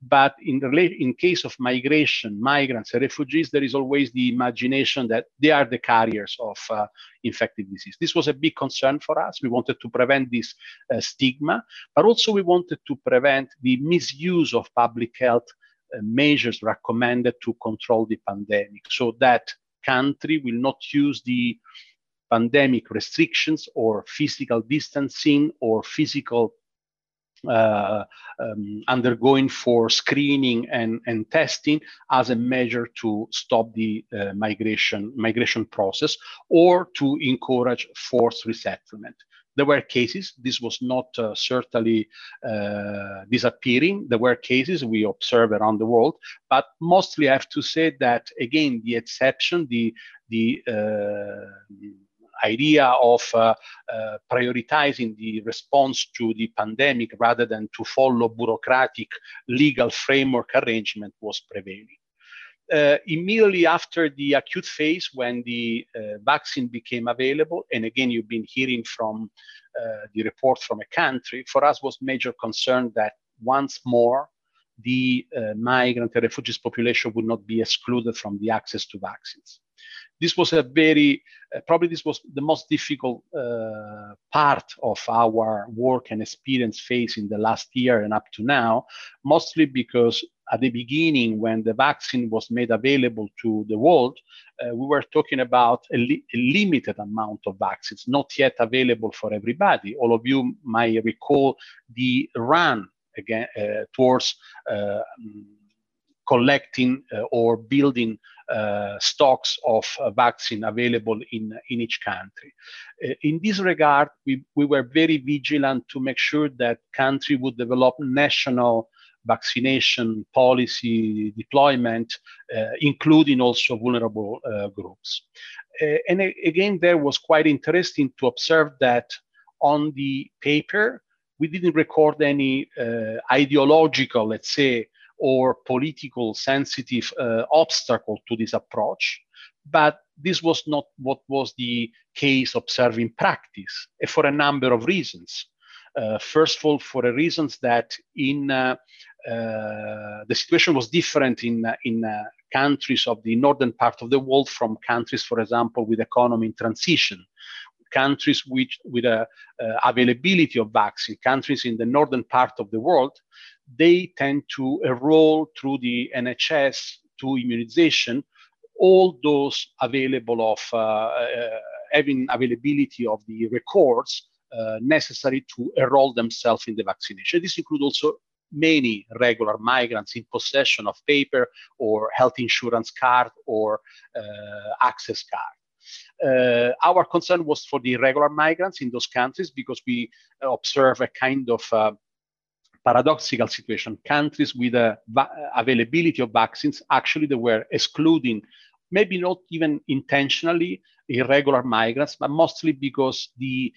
But in, in case of migration, migrants and refugees, there is always the imagination that they are the carriers of uh, infected disease. This was a big concern for us. We wanted to prevent this uh, stigma, but also we wanted to prevent the misuse of public health measures recommended to control the pandemic so that country will not use the pandemic restrictions or physical distancing or physical uh, um, undergoing for screening and, and testing as a measure to stop the uh, migration migration process or to encourage forced resettlement. There were cases, this was not uh, certainly uh, disappearing. There were cases we observe around the world, but mostly I have to say that, again, the exception, the, the uh, idea of uh, uh, prioritizing the response to the pandemic rather than to follow bureaucratic legal framework arrangement was prevailing uh, immediately after the acute phase, when the uh, vaccine became available, and again, you've been hearing from uh, the report from a country, for us was major concern that once more the uh, migrant and refugees population would not be excluded from the access to vaccines. This was a very, uh, probably this was the most difficult uh, part of our work and experience phase in the last year and up to now, mostly because at the beginning, when the vaccine was made available to the world, uh, we were talking about a, li a, limited amount of vaccines, not yet available for everybody. All of you might recall the run again uh, towards uh, collecting uh, or building uh, stocks of uh, vaccine available in, in each country. in this regard, we, we were very vigilant to make sure that country would develop national vaccination policy deployment, uh, including also vulnerable uh, groups. Uh, and again, there was quite interesting to observe that on the paper, we didn't record any ideological, let's say, or political sensitive uh, obstacle to this approach. But this was not what was the case observed in practice for a number of reasons. Uh, first of all, for the reasons that in uh, the situation was different in uh, in uh, countries of the northern part of the world from countries, for example, with economy in transition, countries which with a availability of vaccine, countries in the northern part of the world, they tend to enroll through the NHS to immunization. All those available of uh, uh, having availability of the records uh, necessary to enroll themselves in the vaccination. This includes also many regular migrants in possession of paper or health insurance card or uh, access card. Uh, our concern was for the regular migrants in those countries because we observe a kind of uh, paradoxical situation. Countries with a availability of vaccines, actually they were excluding, maybe not even intentionally, irregular migrants, but mostly because the uh,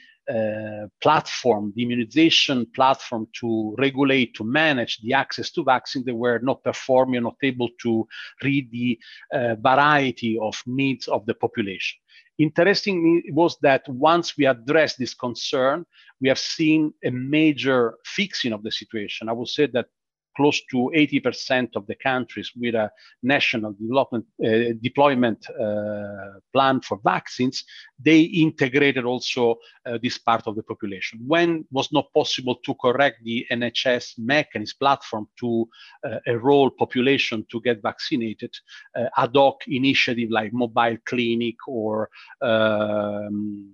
platform, the immunization platform to regulate, to manage the access to vaccine, they were not performing, not able to read the uh, variety of needs of the population. Interesting was that once we addressed this concern, we have seen a major fixing of the situation. I would say that close to 80% of the countries with a national development uh, deployment uh, plan for vaccines, they integrated also uh, this part of the population. When was not possible to correct the NHS mechanism platform to uh, enroll population to get vaccinated, uh, ad hoc initiative like mobile clinic or um,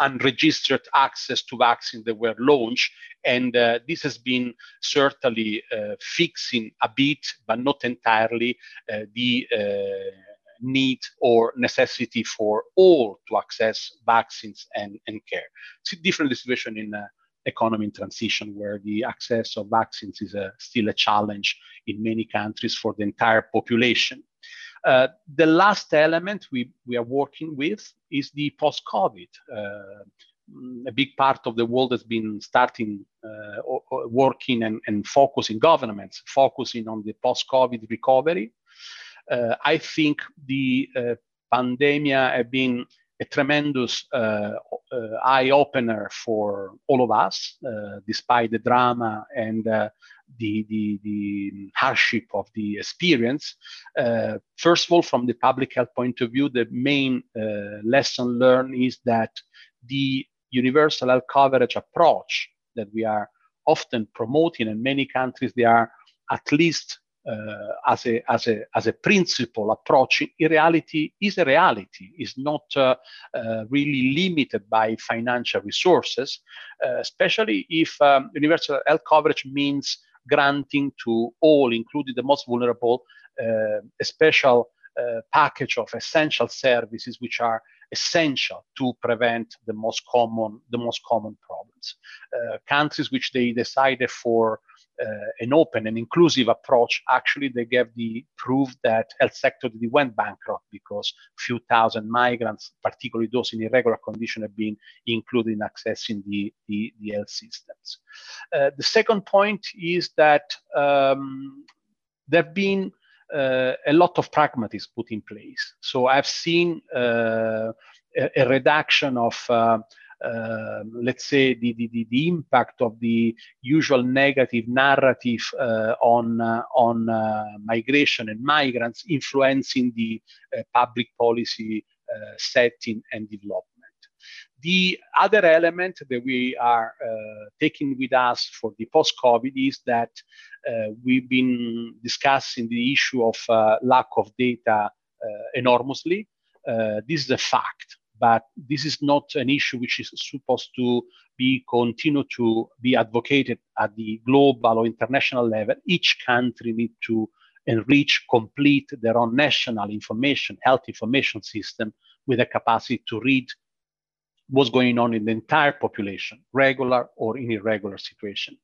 unregistered access to vaccines that were launched. And uh, this has been certainly uh, fixing a bit, but not entirely, uh, the uh, need or necessity for all to access vaccines and, and care. It's a different situation in uh, economy in transition where the access of vaccines is a, still a challenge in many countries for the entire population. Uh, the last element we, we are working with is the post-COVID. Uh, a big part of the world has been starting uh, working and, and focusing governments, focusing on the post-COVID recovery. Uh, I think the pandemic have been a tremendous uh, uh, eye opener for all of us, uh, despite the drama and the, the, the, hardship of the experience. first of all, from the public health point of view, the main lesson learned is that the universal health coverage approach that we are often promoting in many countries, they are at least uh, as, a, as, a, as a principle approach in reality is a reality, is not uh, uh, really limited by financial resources, uh, especially if um, universal health coverage means granting to all, including the most vulnerable, uh, a special uh, package of essential services which are essential to prevent the most common the most common problems. countries which they decided for uh, an open and inclusive approach, actually they gave the proof that health sector went bankrupt because few thousand migrants, particularly those in irregular condition, have been included in accessing the, the, the health systems. Uh, the second point is that um, there have been uh, a lot of pragmatism put in place. So I've seen uh, a, a, reduction of uh, uh, let's say, the, the, the, impact of the usual negative narrative uh, on, uh, on uh, migration and migrants influencing the public policy setting and development. The other element that we are uh, taking with us for the post-COVID is that uh, we've been discussing the issue of uh, lack of data enormously. this is a fact but this is not an issue which is supposed to be continue to be advocated at the global or international level. Each country need to enrich, complete their own national information, health information system with a capacity to read what's going on in the entire population, regular or in irregular situation.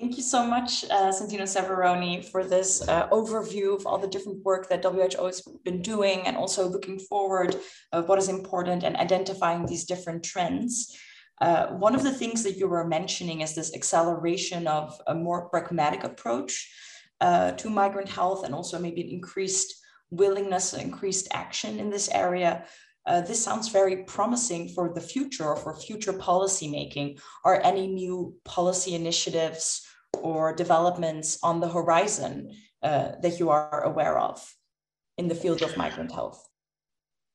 Thank you so much, uh, Santino Severoni, for this uh, overview of all the different work that WHO has been doing and also looking forward of what is important and identifying these different trends. Uh, one of the things that you were mentioning is this acceleration of a more pragmatic approach uh, to migrant health and also maybe an increased willingness, increased action in this area. Uh, this sounds very promising for the future or for future policy making. Are any new policy initiatives or developments on the horizon uh, that you are aware of in the field of migrant health?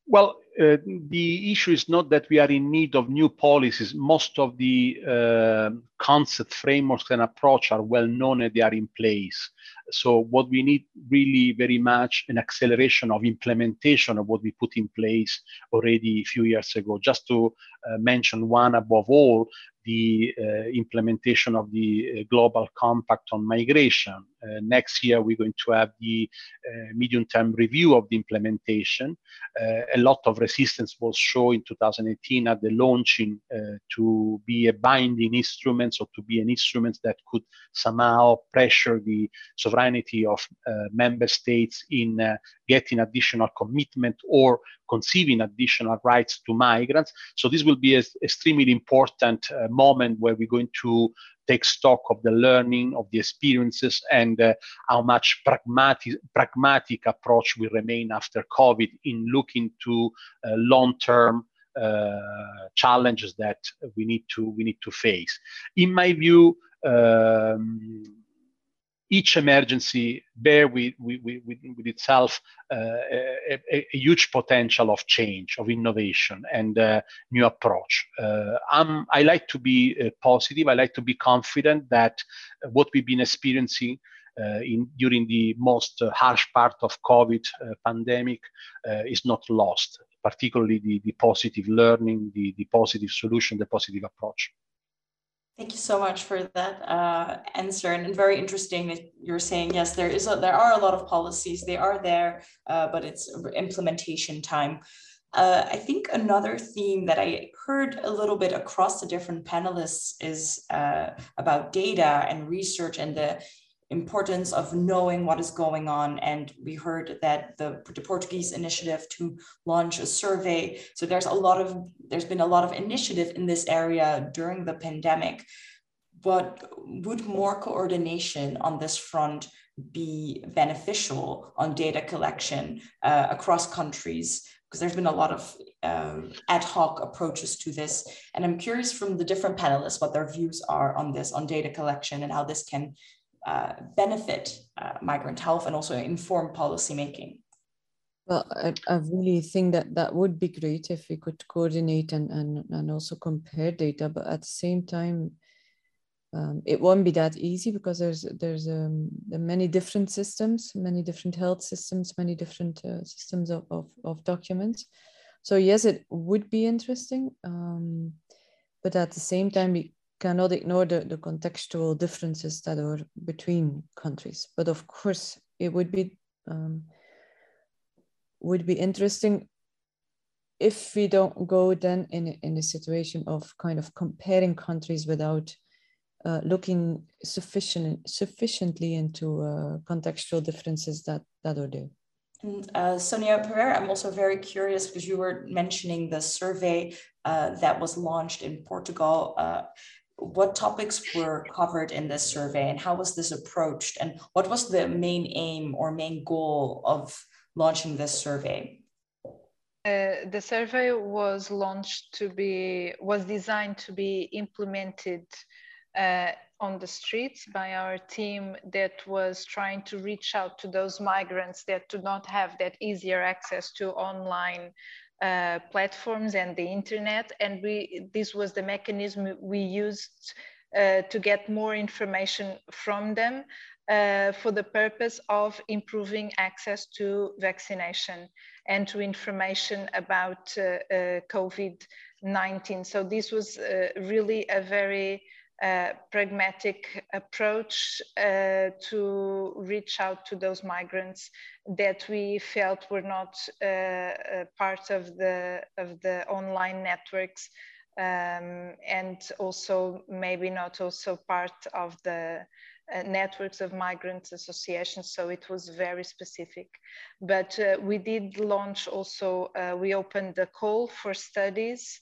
Well, uh, the issue is not that we are in need of new policies. Most of the uh, concept frameworks and approach are well known and they are in place. So what we need really very much an acceleration of implementation of what we put in place already a few years ago. Just to uh, mention one above all, the uh, implementation of the uh, global compact on migration. Uh, next year, we're going to have the uh, medium-term review of the implementation. Uh, a lot of resistance was shown in 2018 at the launching to be a binding instrument, or to be an instrument that could somehow pressure the sovereignty of member states in getting additional commitment or conceiving additional rights to migrants. So this will be an extremely important uh, moment where we're going to take stock of the learning, of the experiences, and uh, how much pragmatic, pragmatic approach will remain after COVID in looking to uh, long-term uh, challenges that we need to we need to face. In my view. Um, each emergency bear with, with, with, with itself uh, a, a, huge potential of change, of innovation, and uh, new approach. Uh, i like to be uh, positive. I like to be confident that what we've been experiencing uh, in, during the most uh, harsh part of COVID pandemic is not lost, particularly the, the positive learning, the, the positive solution, the positive approach. Thank you so much for that uh, answer, and, very interesting that you're saying yes, there is a, there are a lot of policies, they are there, uh, but it's implementation time. Uh, I think another theme that I heard a little bit across the different panelists is uh, about data and research and the importance of knowing what is going on. And we heard that the, the Portuguese initiative to launch a survey. So there's a lot of, there's been a lot of initiative in this area during the pandemic. But would more coordination on this front be beneficial on data collection uh, across countries? Because there's been a lot of uh, ad hoc approaches to this. And I'm curious from the different panelists what their views are on this, on data collection and how this can uh, benefit uh, migrant health and also inform policymaking? Well, I, I really think that that would be great if we could coordinate and, and, and also compare data, but at the same time, um, it won't be that easy because there's there's um, many different systems, many different health systems, many different uh, systems of, of, of, documents. So yes, it would be interesting, um, but at the same time, we cannot ignore the, the contextual differences that are between countries. But of course, it would be um, would be interesting if we don't go then in in a situation of kind of comparing countries without uh, looking sufficient sufficiently into uh, contextual differences that that are there. And uh, Sonia Pereira, I'm also very curious because you were mentioning the survey uh, that was launched in Portugal uh, what topics were covered in this survey and how was this approached and what was the main aim or main goal of launching this survey? Uh, the survey was launched to be was designed to be implemented uh, on the streets by our team that was trying to reach out to those migrants that do not have that easier access to online uh, platforms and the internet and we this was the mechanism we used uh, to get more information from them uh, for the purpose of improving access to vaccination and to information about uh, uh, COVID-19. So this was uh, really a very uh, pragmatic approach uh, to reach out to those migrants that we felt were not part of the, of the online networks um, and also maybe not also part of the uh, networks of migrants associations, so it was very specific. But uh, we did launch also, uh, we opened the call for studies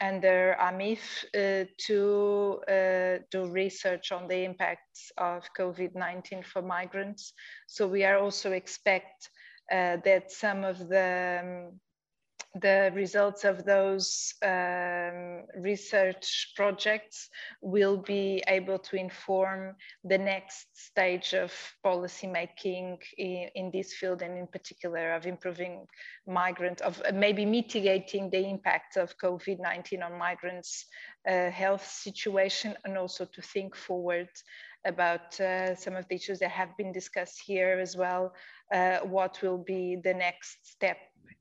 under AMIF uh, to uh, do research on the impacts of COVID-19 for migrants. So we are also expect uh, that some of the um, the results of those um, research projects will be able to inform the next stage of policy making in, in this field and in particular of improving migrant, of maybe mitigating the impact of COVID-19 on migrants' uh, health situation and also to think forward about uh, some of the issues that have been discussed here as well, uh, what will be the next step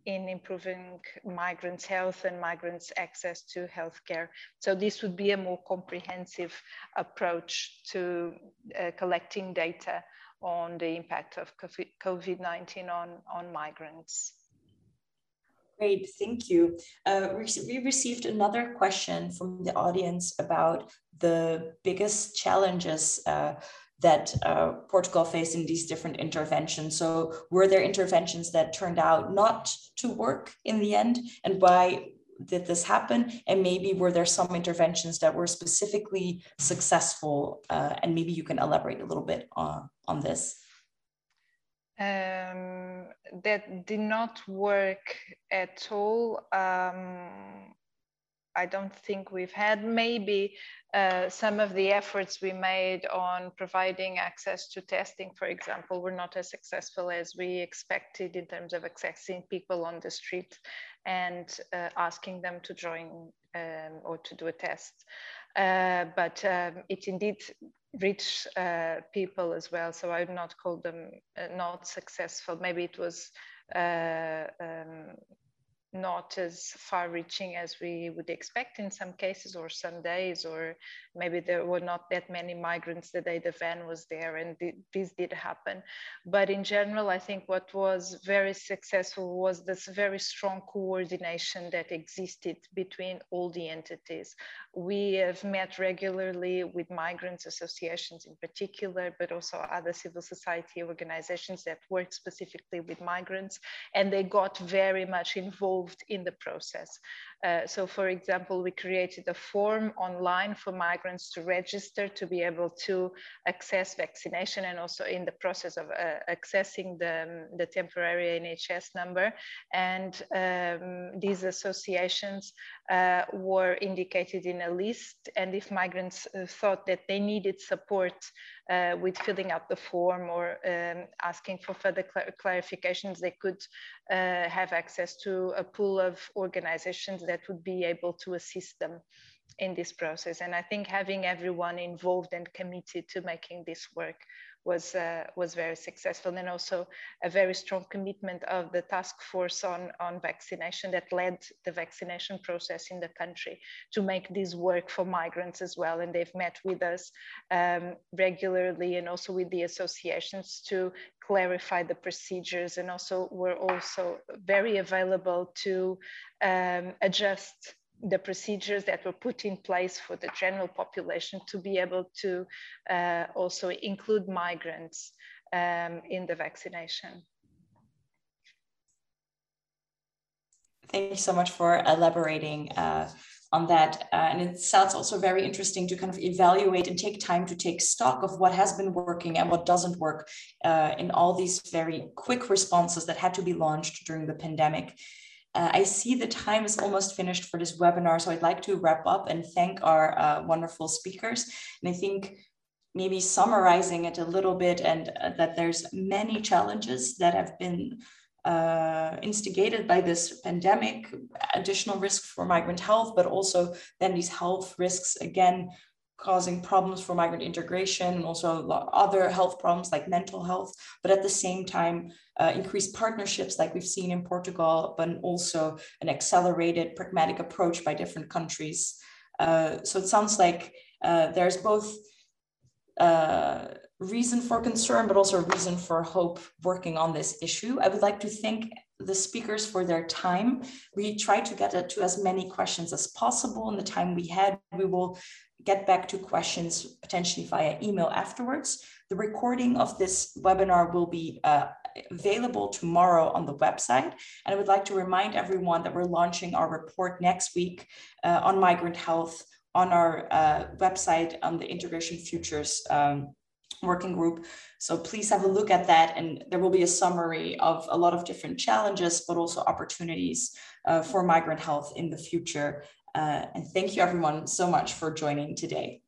in improving migrants' health and migrants' access to healthcare. So this would be a more comprehensive approach to uh, collecting data on the impact of COVID-19 on, on migrants. Great, thank you. Uh, we received another question from the audience about the biggest challenges uh, that uh, Portugal faced in these different interventions. So were there interventions that turned out not to work in the end? And why did this happen? And maybe were there some interventions that were specifically successful? Uh, and maybe you can elaborate a little bit on, on this. Um, that did not work at all. Um, I don't think we've had. Maybe uh, some of the efforts we made on providing access to testing, for example, were not as successful as we expected in terms of accessing people on the street and uh, asking them to join um, or to do a test. Uh, but um, it indeed reached uh, people as well. So I would not call them uh, not successful. Maybe it was uh, um, not as far reaching as we would expect in some cases or some days or maybe there were not that many migrants the day the van was there and th this did happen. But in general i think what was very successful was this very strong coordination that existed between all the entities. We have met regularly with migrants associations in particular but also other civil society organizations that work specifically with migrants and they got very much involved involved in the process. Uh, so for example, we created a form online for migrants to register to be able to access vaccination and also in the process of uh, accessing the, um, the temporary NHS number. And um, these associations uh, were indicated in a list. And if migrants uh, thought that they needed support uh, with filling out the form or um, asking for further cl clarifications, they could have access to a pool of organizations that would be able to assist them in this process. And I think having everyone involved and committed to making this work was uh, was very successful and also a very strong commitment of the task force on on vaccination that led the vaccination process in the country to make this work for migrants as well. And they've met with us um, regularly and also with the associations to clarify the procedures and also we're also very available to um, adjust the procedures that were put in place for the general population to be able to uh, also include migrants um, in the vaccination. Thank you so much for elaborating uh, on that. Uh, and it sounds also very interesting to kind of evaluate and take time to take stock of what has been working and what doesn't work uh, in all these very quick responses that had to be launched during the pandemic. Uh, I see the time is almost finished for this webinar, so I'd like to wrap up and thank our uh, wonderful speakers. And I think maybe summarizing it a little bit and uh, that there's many challenges that have been uh, instigated by this pandemic, additional risks for migrant health, but also then these health risks again causing problems for migrant integration and also other health problems like mental health, but at the same time, uh, increased partnerships like we've seen in Portugal, but also an accelerated pragmatic approach by different countries. Uh, so it sounds like uh, there's both uh, reason for concern, but also reason for hope working on this issue. I would like to thank the speakers for their time. We try to get to as many questions as possible in the time we had. We will get back to questions potentially via email afterwards. The recording of this webinar will be uh, available tomorrow on the website. And I would like to remind everyone that we're launching our report next week uh, on migrant health on our uh, website on the Integration Futures um, working group. So please have a look at that and there will be a summary of a lot of different challenges, but also opportunities uh, for migrant health in the future. Uh, and thank you everyone so much for joining today.